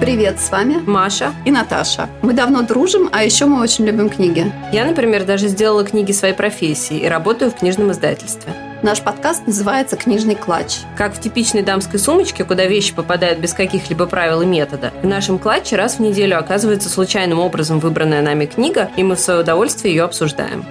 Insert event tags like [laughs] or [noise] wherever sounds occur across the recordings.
Привет, с вами Маша и Наташа. Мы давно дружим, а еще мы очень любим книги. Я, например, даже сделала книги своей профессии и работаю в книжном издательстве. Наш подкаст называется «Книжный клатч». Как в типичной дамской сумочке, куда вещи попадают без каких-либо правил и метода, в нашем клатче раз в неделю оказывается случайным образом выбранная нами книга, и мы в свое удовольствие ее обсуждаем.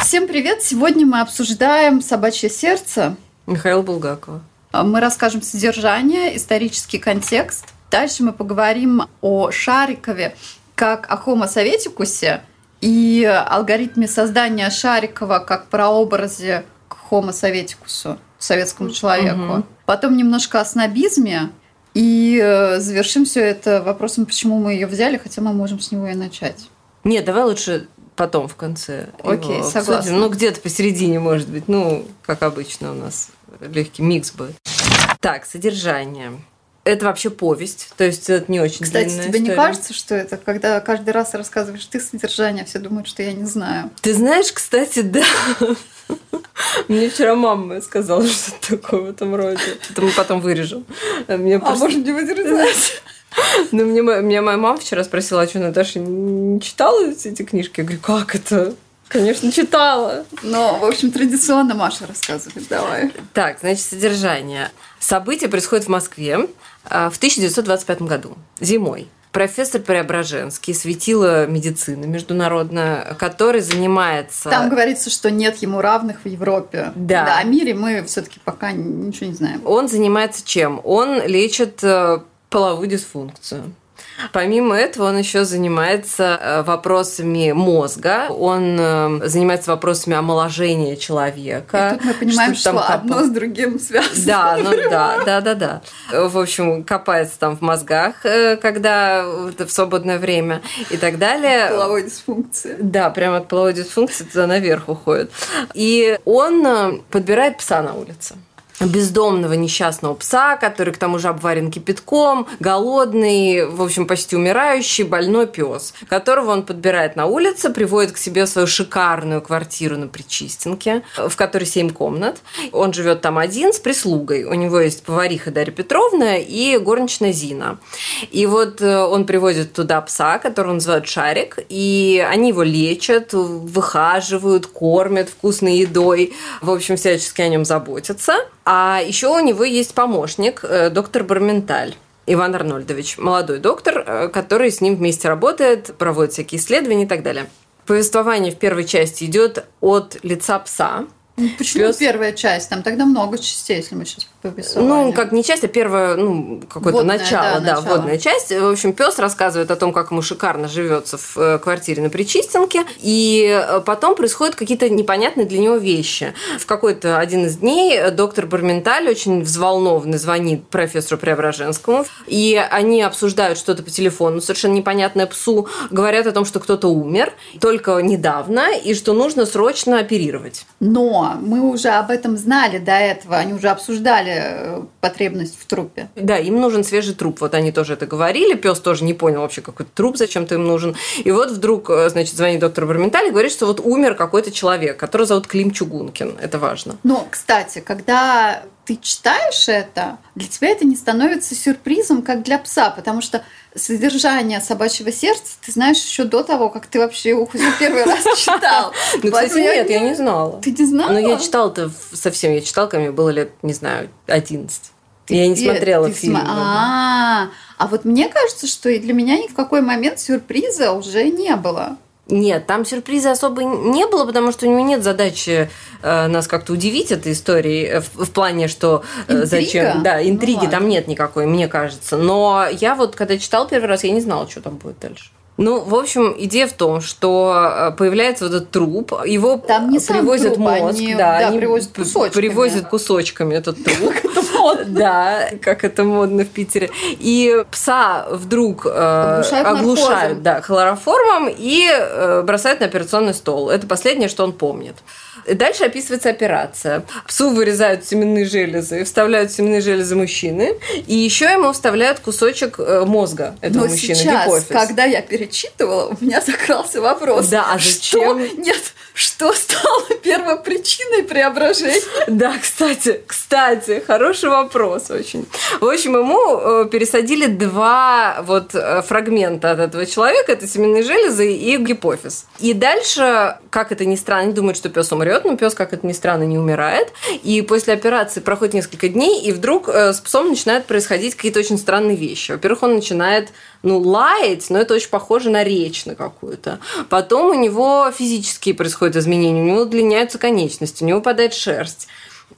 Всем привет! Сегодня мы обсуждаем «Собачье сердце». Михаил Булгакова. Мы расскажем содержание, исторический контекст. Дальше мы поговорим о Шарикове как о Homo советикусе и алгоритме создания Шарикова как прообразе к Homo советикусу, советскому человеку. Угу. Потом немножко о снобизме. И э, завершим все это вопросом, почему мы ее взяли, хотя мы можем с него и начать. Нет, давай лучше потом в конце. Окей, согласна. Ну, где-то посередине, может быть. Ну, как обычно у нас легкий микс будет. Так, содержание. Это вообще повесть, то есть это не очень Кстати, тебе история. не кажется, что это, когда каждый раз рассказываешь ты содержание, все думают, что я не знаю? Ты знаешь, кстати, да. [laughs] Мне вчера мама сказала что-то такое в этом роде. Это мы потом вырежем. Мне а просто... может не вырезать? [laughs] Ну, мне, меня моя мама вчера спросила, а что, Наташа не читала эти книжки? Я говорю, как это? Конечно, читала. Но, в общем, традиционно Маша рассказывает. Давай. Так, значит, содержание. Событие происходит в Москве а, в 1925 году, зимой профессор Преображенский, светила медицины международная, который занимается... Там говорится, что нет ему равных в Европе. Да. да о мире мы все таки пока ничего не знаем. Он занимается чем? Он лечит э, половую дисфункцию. Помимо этого, он еще занимается э, вопросами мозга, он э, занимается вопросами омоложения человека. И тут мы понимаем, что, что одно с другим связано. Да, ну да, да, да, да. В общем, копается там в мозгах, э, когда в свободное время и так далее. Половой дисфункции. Да, прямо от половой дисфункции туда наверх уходит. И он подбирает пса на улице бездомного несчастного пса, который к тому же обварен кипятком, голодный, в общем, почти умирающий, больной пес, которого он подбирает на улице, приводит к себе свою шикарную квартиру на Причистенке, в которой семь комнат. Он живет там один с прислугой. У него есть повариха Дарья Петровна и горничная Зина. И вот э, он приводит туда пса, которого называют Шарик, и они его лечат, выхаживают, кормят вкусной едой, в общем, всячески о нем заботятся. А еще у него есть помощник, э, доктор Барменталь. Иван Арнольдович, молодой доктор, э, который с ним вместе работает, проводит всякие исследования и так далее. Повествование в первой части идет от лица пса, ну, почему Пес... первая часть? Там тогда много частей, если мы сейчас по Ну, как не часть, а первое, ну, какое-то водное, начало, да, да начало. водная часть. В общем, пес рассказывает о том, как ему шикарно живется в э, квартире на Причистенке. И э, потом происходят какие-то непонятные для него вещи. В какой-то один из дней доктор Барменталь очень взволнованный звонит профессору Преображенскому. И они обсуждают что-то по телефону, совершенно непонятное псу. Говорят о том, что кто-то умер только недавно, и что нужно срочно оперировать. Но мы уже об этом знали до этого, они уже обсуждали э, потребность в трупе. Да, им нужен свежий труп, вот они тоже это говорили, пес тоже не понял вообще, какой труп зачем-то им нужен. И вот вдруг, э, значит, звонит доктор Барменталь и говорит, что вот умер какой-то человек, которого зовут Клим Чугункин, это важно. Но, кстати, когда ты читаешь это, для тебя это не становится сюрпризом, как для пса, потому что содержание собачьего сердца ты знаешь еще до того, как ты вообще его первый раз [laughs] читал. Ну, кстати, нет, я не знала. Ты не знала? Но я читала-то совсем, я читала, когда мне было лет, не знаю, 11. Я не смотрела фильм. А, а вот мне кажется, что и для меня ни в какой момент сюрприза уже не было. Нет, там сюрприза особо не было, потому что у него нет задачи э, нас как-то удивить этой историей э, в, в плане, что э, Интрига? зачем. Да, интриги ну, там нет никакой, мне кажется. Но я вот, когда читал первый раз, я не знала, что там будет дальше. Ну, в общем, идея в том, что э, появляется вот этот труп, его Там не привозят труп, мозг, они, да, да, они привозят кусочками. Привозят кусочками этот [laughs] труп. Да, как это модно в Питере. И пса вдруг э, оглушают да, хлороформом и э, бросают на операционный стол. Это последнее, что он помнит. Дальше описывается операция. Псу вырезают семенные железы, вставляют семенные железы мужчины, и еще ему вставляют кусочек мозга этого Но мужчины, сейчас, когда я перед перечитывала, у меня закрался вопрос. Да, а зачем? Что? Нет, что стало первопричиной преображения? Да, кстати, кстати, хороший вопрос очень. В общем, ему э, пересадили два вот э, фрагмента от этого человека, это семенные железы и гипофиз. И дальше, как это ни странно, думают, что пес умрет, но пес, как это ни странно, не умирает. И после операции проходит несколько дней, и вдруг э, с псом начинают происходить какие-то очень странные вещи. Во-первых, он начинает ну, лаять, но это очень похоже на речь на какую-то. Потом у него физические происходят изменения, у него удлиняются конечности, у него падает шерсть.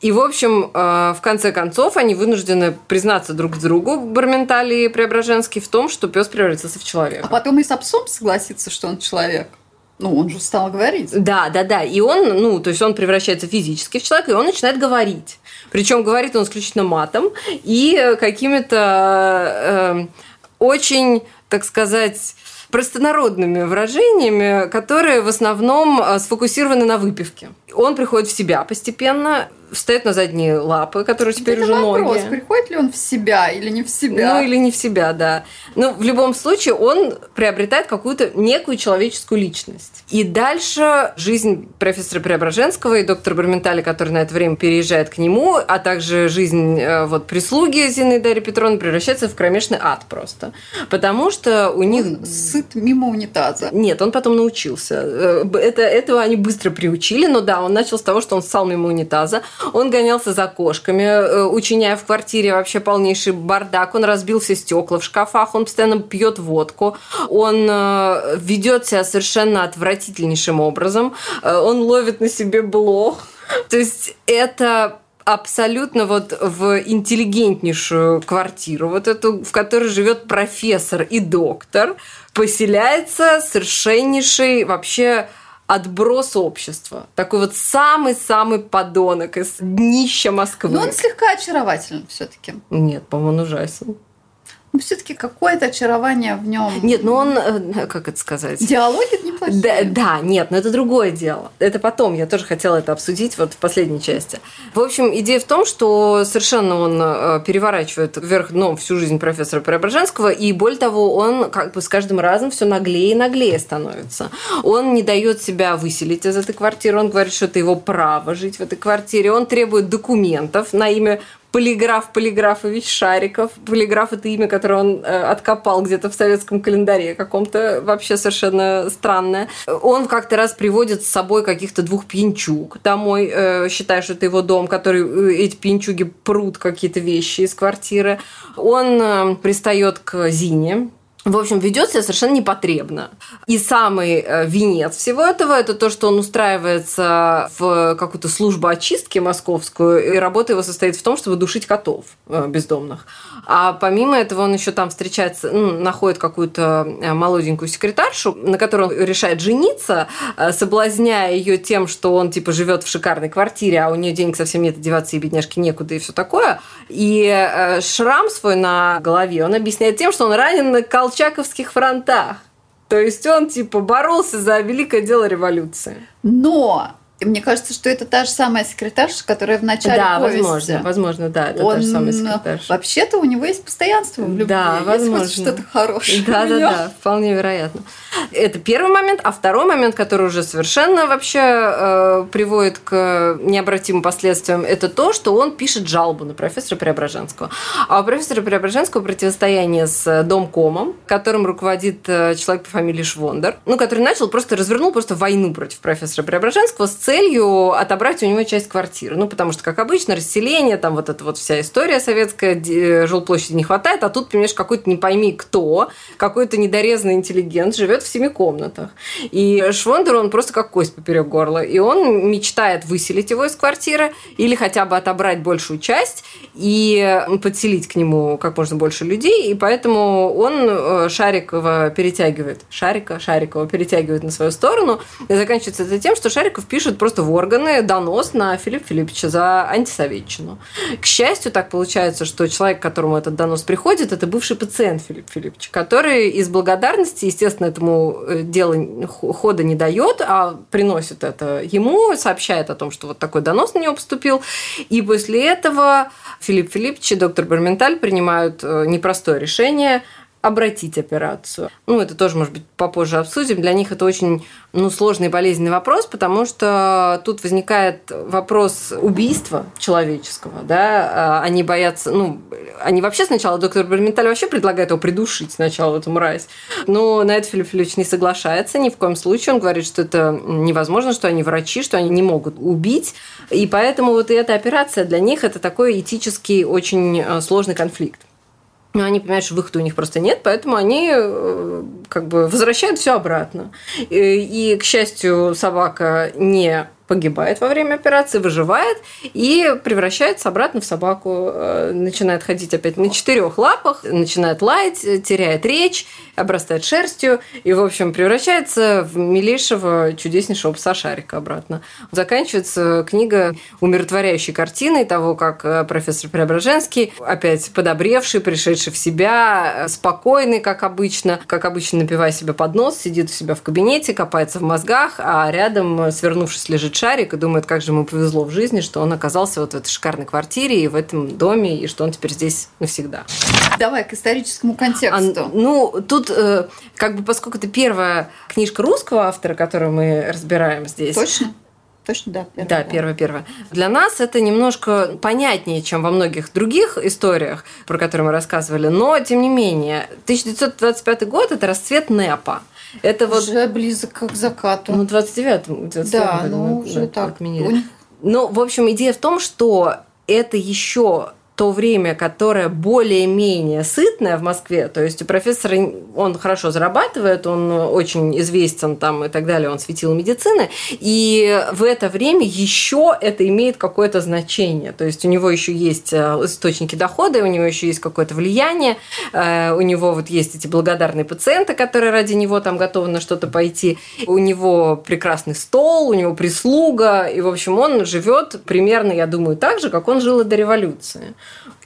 И, в общем, э, в конце концов, они вынуждены признаться друг другу, Барменталь и Преображенский, в том, что пес превратился в человека. А потом и с псом согласится, что он человек. Ну, он же стал говорить. Да, да, да. И он, ну, то есть он превращается физически в человека, и он начинает говорить. Причем говорит он исключительно матом и какими-то э, очень, так сказать, простонародными выражениями, которые в основном э, сфокусированы на выпивке. Он приходит в себя постепенно, встает на задние лапы, которые теперь Это уже вопрос, ноги. приходит ли он в себя или не в себя? Ну, или не в себя, да. Но в любом случае он приобретает какую-то некую человеческую личность. И дальше жизнь профессора Преображенского и доктора Барменталя, который на это время переезжает к нему, а также жизнь э, вот прислуги Зины Дарьи Петровны превращается в кромешный ад просто. Потому что у них... Он сыт мимо унитаза. Нет, он потом научился. Э, Это, этого они быстро приучили, но да, он начал с того, что он ссал мимо унитаза, он гонялся за кошками, э, учиняя в квартире вообще полнейший бардак. Он разбил все стекла в шкафах, он постоянно пьет водку, он э, ведет себя совершенно отвратительнейшим образом, он ловит на себе блох. [laughs] То есть это абсолютно вот в интеллигентнейшую квартиру, вот эту, в которой живет профессор и доктор, поселяется совершеннейший вообще отброс общества. Такой вот самый-самый подонок из днища Москвы. Но он слегка очарователен все-таки. Нет, по-моему, он ужасен. Но все-таки какое-то очарование в нем. Нет, ну он, э, как это сказать? Диалоги неплохие. Да, да, нет, но это другое дело. Это потом, я тоже хотела это обсудить вот в последней части. В общем, идея в том, что совершенно он э, переворачивает вверх дном всю жизнь профессора Преображенского, и более того, он как бы с каждым разом все наглее и наглее становится. Он не дает себя выселить из этой квартиры, он говорит, что это его право жить в этой квартире, он требует документов на имя Полиграф Полиграфович Шариков. Полиграф – это имя, которое он э, откопал где-то в советском календаре каком-то, вообще совершенно странное. Он как-то раз приводит с собой каких-то двух пьянчуг домой, э, считая, что это его дом, который э, эти пьянчуги прут какие-то вещи из квартиры. Он э, пристает к Зине, в общем, ведет себя совершенно непотребно. И самый э, венец всего этого – это то, что он устраивается в какую-то службу очистки московскую, и работа его состоит в том, чтобы душить котов э, бездомных. А помимо этого он еще там встречается, ну, находит какую-то э, молоденькую секретаршу, на которой он решает жениться, соблазняя ее тем, что он типа живет в шикарной квартире, а у нее денег совсем нет, одеваться и бедняжки некуда и все такое. И шрам свой на голове он объясняет тем, что он ранен на колчаке колчаковских фронтах. То есть он типа боролся за великое дело революции. Но мне кажется, что это та же самая секретарша, которая в начале да, повести. возможно, возможно, да, это Он, та же самая секретарша. Вообще-то у него есть постоянство в любви. Да, возможно. Что-то хорошее. Да, да, да, вполне вероятно. Это первый момент, а второй момент, который уже совершенно вообще э, приводит к необратимым последствиям, это то, что он пишет жалобу на профессора Преображенского. А у профессора Преображенского противостояние с Домкомом, которым руководит э, человек по фамилии Швондер, ну, который начал просто развернул просто войну против профессора Преображенского с целью отобрать у него часть квартиры. Ну, потому что, как обычно, расселение, там вот эта вот вся история советская, де- жилплощади не хватает, а тут, понимаешь, какой-то не пойми кто, какой-то недорезанный интеллигент живет в семи комнатах. И Швондер, он просто как кость поперек горла. И он мечтает выселить его из квартиры или хотя бы отобрать большую часть и подселить к нему как можно больше людей. И поэтому он э, Шарикова перетягивает. Шарика, Шарикова перетягивает на свою сторону. И заканчивается это тем, что Шариков пишет просто в органы донос на Филиппа Филипповича за антисоветчину. К счастью, так получается, что человек, которому этот донос приходит, это бывший пациент Филиппа Филипповича, который из благодарности, естественно, этому э, делу хода не дает, а приносит это ему, сообщает о том, что вот такой донос на него поступил. И после этого Филипп Филиппович и доктор Барменталь принимают э, непростое решение обратить операцию. Ну, это тоже, может быть, попозже обсудим. Для них это очень ну, сложный и болезненный вопрос, потому что тут возникает вопрос убийства человеческого. Да? А, они боятся... Ну, они вообще сначала, доктор Барменталь вообще предлагает его придушить сначала, эту мразь. Но на это Филипп Филиппович не соглашается ни в коем случае. Он говорит, что это невозможно, что они врачи, что они не могут убить. И поэтому вот эта операция для них это такой этический очень э, сложный конфликт. Но они понимают, что выхода у них просто нет, поэтому они э, как бы возвращают все обратно. И, и, к счастью, собака не погибает во время операции, выживает и превращается обратно в собаку, э, начинает ходить опять на четырех лапах, начинает лаять, теряет речь, обрастает шерстью и, в общем, превращается в милейшего, чудеснейшего пса Шарика обратно. Заканчивается книга умиротворяющей картиной того, как э, профессор Преображенский, опять подобревший, пришедший в себя, э, спокойный, как обычно, как обычно напивая себе под нос, сидит у себя в кабинете, копается в мозгах, а рядом, свернувшись, лежит шарик и думает, как же ему повезло в жизни, что он оказался вот в этой шикарной квартире и в этом доме, и что он теперь здесь навсегда. Давай к историческому контексту. А, ну, тут э, как бы поскольку это первая книжка русского автора, которую мы разбираем здесь. Точно? Точно, да. Первая, да, первая. Для нас это немножко понятнее, чем во многих других историях, про которые мы рассказывали, но, тем не менее, 1925 год – это расцвет НЭПа. Это вот... Уже близок к закату. Ну, 29-м. Да, ну, уже так. Отменили. Ну, в общем, идея в том, что это еще то время, которое более-менее сытное в Москве, то есть у профессора он хорошо зарабатывает, он очень известен там и так далее, он светил медицины, и в это время еще это имеет какое-то значение, то есть у него еще есть э, источники дохода, у него еще есть какое-то влияние, э, у него вот есть эти благодарные пациенты, которые ради него там готовы на что-то пойти, у него прекрасный стол, у него прислуга, и, в общем, он живет примерно, я думаю, так же, как он жил и до революции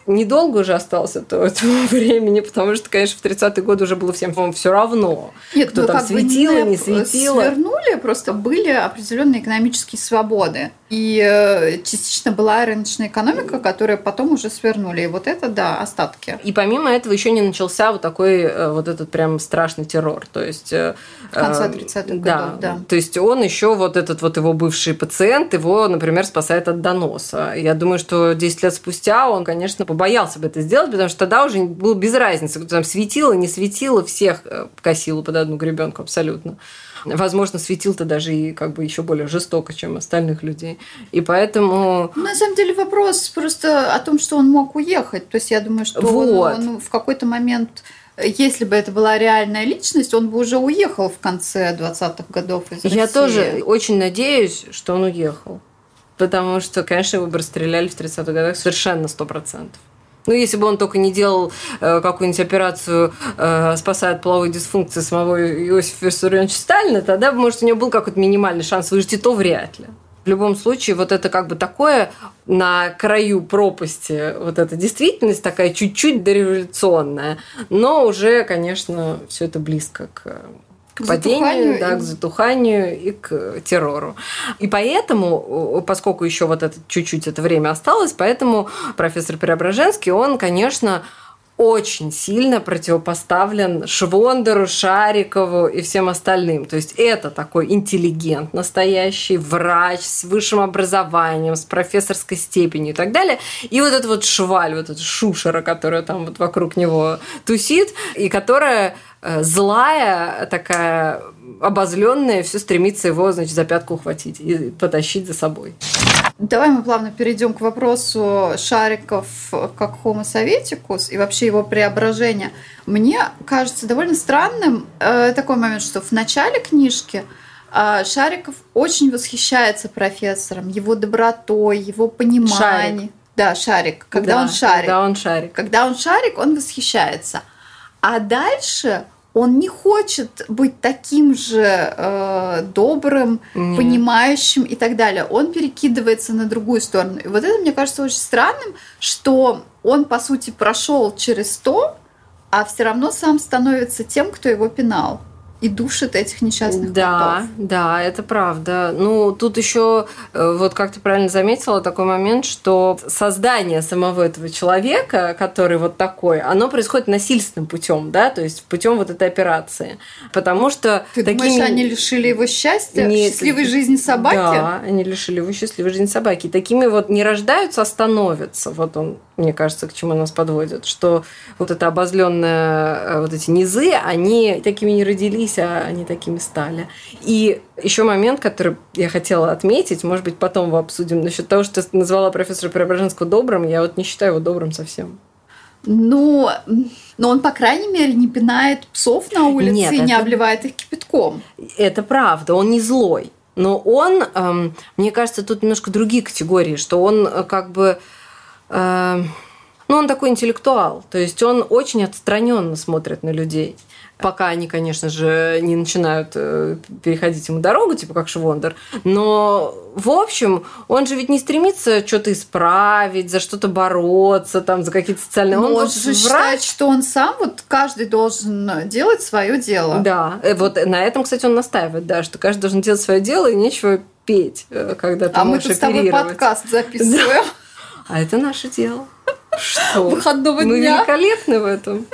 недолго уже остался до [laughs] этого времени, потому что, конечно, в 30-е годы уже было всем все равно. Нет, кто ну, там светило, не, не светило. Свернули, просто были определенные экономические свободы. И э, частично была рыночная экономика, которая потом уже свернули. И вот это, да, остатки. И помимо этого еще не начался вот такой э, вот этот прям страшный террор. То есть... Э, в конце 30-х годов, да, да. То есть он еще вот этот вот его бывший пациент, его, например, спасает от доноса. Я думаю, что 10 лет спустя он, конечно, побоялся бы это сделать, потому что тогда уже было без разницы, кто там светило, не светило, всех косило под одну гребенку абсолютно возможно, светил-то даже и как бы еще более жестоко, чем остальных людей. И поэтому... На самом деле вопрос просто о том, что он мог уехать. То есть я думаю, что вот. он, он в какой-то момент если бы это была реальная личность, он бы уже уехал в конце 20-х годов из Я тоже очень надеюсь, что он уехал. Потому что, конечно, его бы расстреляли в 30-х годах совершенно 100%. Ну, если бы он только не делал э, какую-нибудь операцию, э, спасая от половой дисфункции самого Иосифа Виссарионовича Сталина, тогда, может, у него был какой-то минимальный шанс выжить, и то вряд ли. В любом случае, вот это как бы такое на краю пропасти, вот эта действительность такая чуть-чуть дореволюционная, но уже, конечно, все это близко к к падению, да, и... к затуханию и к террору. И поэтому, поскольку еще вот это чуть-чуть это время осталось, поэтому профессор Преображенский, он, конечно, очень сильно противопоставлен Швондеру, Шарикову и всем остальным. То есть это такой интеллигент настоящий, врач с высшим образованием, с профессорской степенью и так далее. И вот этот вот шваль, вот эта шушера, которая там вот вокруг него тусит, и которая Э, злая, такая обозленная, все стремится его, значит, за пятку ухватить и потащить за собой. Давай мы плавно перейдем к вопросу шариков как Homo советикус и вообще его преображения. Мне кажется довольно странным э, такой момент, что в начале книжки э, Шариков очень восхищается профессором, его добротой, его пониманием. Шарик. Да, шарик. Когда да, он шарик. Когда он шарик. Когда он шарик, он восхищается. А дальше он не хочет быть таким же э, добрым, Нет. понимающим и так далее. Он перекидывается на другую сторону. И вот это мне кажется очень странным, что он, по сути, прошел через то, а все равно сам становится тем, кто его пинал. И душит этих несчастных да, котов. Да, это правда. Ну, тут еще, э, вот как ты правильно заметила, такой момент, что создание самого этого человека, который вот такой, оно происходит насильственным путем, да, то есть путем вот этой операции. Потому что... Ты такими... думаешь, они лишили его счастья, Нет, счастливой жизни собаки? Да, они лишили его счастливой жизни собаки. И такими вот не рождаются, а становятся. Вот он, мне кажется, к чему нас подводит, что вот это обозленное, э, вот эти низы, они такими не родились, а они такими стали. И еще момент, который я хотела отметить, может быть, потом его обсудим, насчет того, что ты назвала профессора Преображенского добрым, я вот не считаю его добрым совсем. Ну, но он, по крайней мере, не пинает псов на улице Нет, и это... не обливает их кипятком. Это правда, он не злой. Но он, эм, мне кажется, тут немножко другие категории, что он э, как бы... Э, ну, он такой интеллектуал, то есть он очень отстраненно смотрит на людей пока они, конечно же, не начинают э, переходить ему дорогу, типа как Швондер. Но, в общем, он же ведь не стремится что-то исправить, за что-то бороться, там, за какие-то социальные... Но он, он же врач. считает, что он сам, вот каждый должен делать свое дело. Да, э, вот на этом, кстати, он настаивает, да, что каждый должен делать свое дело и нечего петь, э, когда ты А мы тут с тобой подкаст записываем. [laughs] А это наше дело. Что? Выходного мы дня. Великолепны в этом.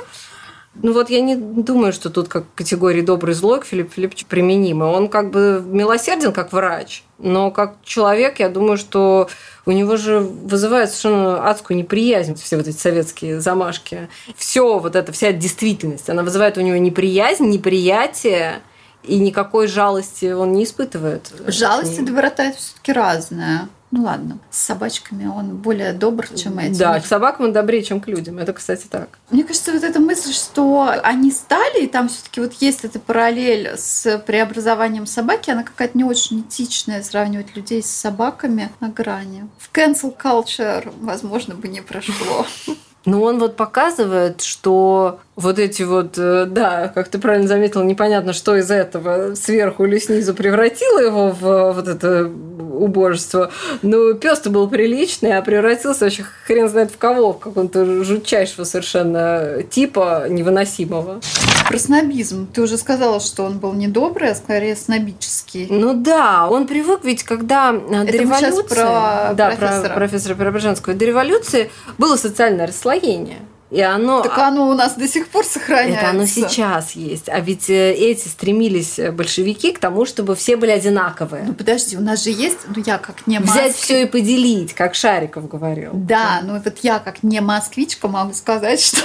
Ну вот я не думаю, что тут как категории добрый злой к Филиппу Филипповичу применимы. Он как бы милосерден как врач, но как человек, я думаю, что у него же вызывает совершенно адскую неприязнь все вот эти советские замашки. Все вот это, вся действительность, она вызывает у него неприязнь, неприятие, и никакой жалости он не испытывает. Жалость и доброта это все-таки разное. Ну ладно, с собачками он более добр, чем эти. Да, к собакам он добрее, чем к людям. Это, кстати, так. Мне кажется, вот эта мысль, что они стали, и там все-таки вот есть эта параллель с преобразованием собаки, она какая-то не очень этичная, сравнивать людей с собаками на грани. В cancel culture, возможно, бы не прошло. [laughs] Но он вот показывает, что вот эти вот, э, да, как ты правильно заметила, непонятно, что из этого сверху или снизу превратило его в вот это убожество. Ну, пес-то был приличный, а превратился вообще хрен знает в кого, в какого-то жутчайшего совершенно типа невыносимого. Про снобизм. Ты уже сказала, что он был не добрый, а скорее снобический. Ну да, он привык ведь, когда Это до революции... про да, профессора. про профессора Преображенского. До революции было социальное расслоение. И оно... Так оно у нас до сих пор сохраняется. Это оно сейчас есть. А ведь э, эти стремились э, большевики к тому, чтобы все были одинаковые. Ну подожди, у нас же есть, ну я как не Взять все и поделить, как Шариков говорил. Да, ну вот я как не москвичка могу сказать, что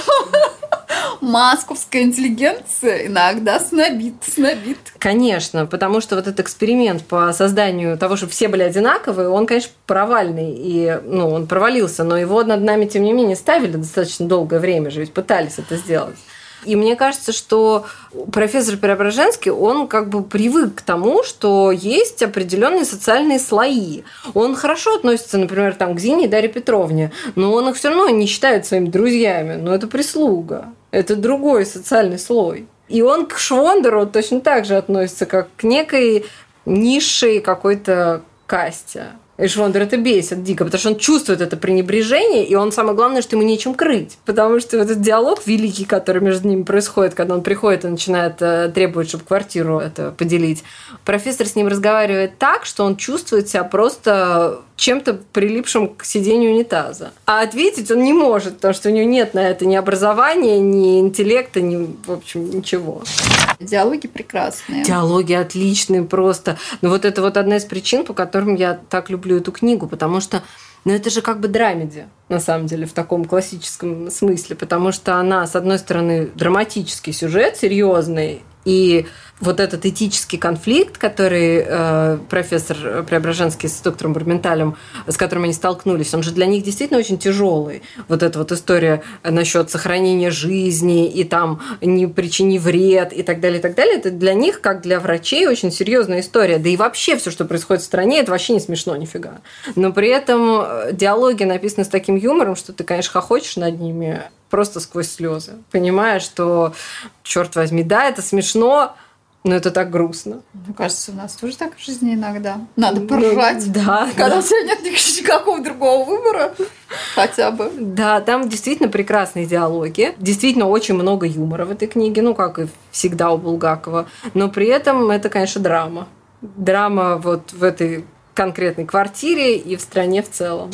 московская интеллигенция иногда снобит, снобит. Конечно, потому что вот этот эксперимент по созданию того, чтобы все были одинаковые, он, конечно, провальный, и ну, он провалился, но его над нами, тем не менее, ставили достаточно долгое время же, ведь пытались это сделать. И мне кажется, что профессор Преображенский, он как бы привык к тому, что есть определенные социальные слои. Он хорошо относится, например, там, к Зине и Дарье Петровне, но он их все равно не считает своими друзьями. Но это прислуга. Это другой социальный слой. И он к Швондеру точно так же относится, как к некой низшей какой-то касте. И Швондер это бесит дико, потому что он чувствует это пренебрежение, и он самое главное, что ему нечем крыть. Потому что этот диалог великий, который между ними происходит, когда он приходит и начинает э, требовать, чтобы квартиру это поделить, профессор с ним разговаривает так, что он чувствует себя просто чем-то прилипшим к сидению унитаза. А ответить он не может, потому что у него нет на это ни образования, ни интеллекта, ни, в общем, ничего. Диалоги прекрасные. Диалоги отличные просто. Но вот это вот одна из причин, по которым я так люблю эту книгу, потому что ну, это же как бы драмеди, на самом деле, в таком классическом смысле, потому что она, с одной стороны, драматический сюжет, серьезный, и вот этот этический конфликт, который э, профессор Преображенский с доктором Барменталем, с которым они столкнулись, он же для них действительно очень тяжелый. Вот эта вот история насчет сохранения жизни и там не причини вред и так далее, и так далее, это для них, как для врачей, очень серьезная история. Да и вообще все, что происходит в стране, это вообще не смешно нифига. Но при этом э, диалоги написаны с таким юмором, что ты, конечно, хохочешь над ними просто сквозь слезы, понимая, что, черт возьми, да, это смешно, Ну, это так грустно. Мне кажется, у нас тоже так в жизни иногда. Надо ну, поржать. Да. Когда да. у тебя нет никакого другого выбора. Хотя бы. Да, там действительно прекрасные диалоги. Действительно очень много юмора в этой книге. Ну, как и всегда у Булгакова. Но при этом это, конечно, драма. Драма вот в этой конкретной квартире и в стране в целом.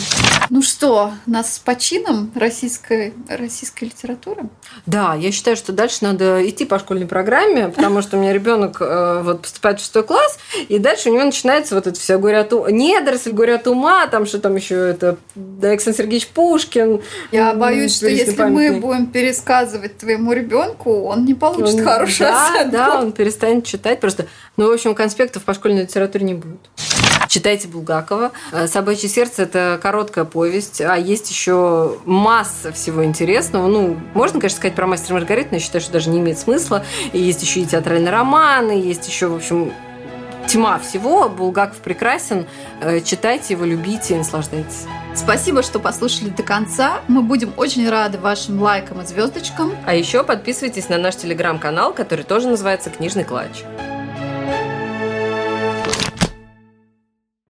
Ну что, нас с почином российской, российской литературы? Да, я считаю, что дальше надо идти по школьной программе, потому что у меня ребенок э, вот поступает в шестой класс, и дальше у него начинается вот это все от ума, недоросль, от ума, там что там еще это Александр Сергеевич Пушкин. Я боюсь, что если памятный. мы будем пересказывать твоему ребенку, он не получит он, хорошую да, оценку. Да, он перестанет читать просто. Ну, в общем, конспектов по школьной литературе не будет. Читайте Булгакова. Э, «Собачье сердце» – это короткая повесть, а есть еще масса всего интересного. Ну, можно, конечно, сказать про «Мастера Маргариту», но я считаю, что даже не имеет смысла. И есть еще и театральные романы, есть еще, в общем, тьма всего. Булгаков прекрасен. Э, читайте его, любите и наслаждайтесь. Спасибо, что послушали до конца. Мы будем очень рады вашим лайкам и звездочкам. А еще подписывайтесь на наш телеграм-канал, который тоже называется «Книжный клатч».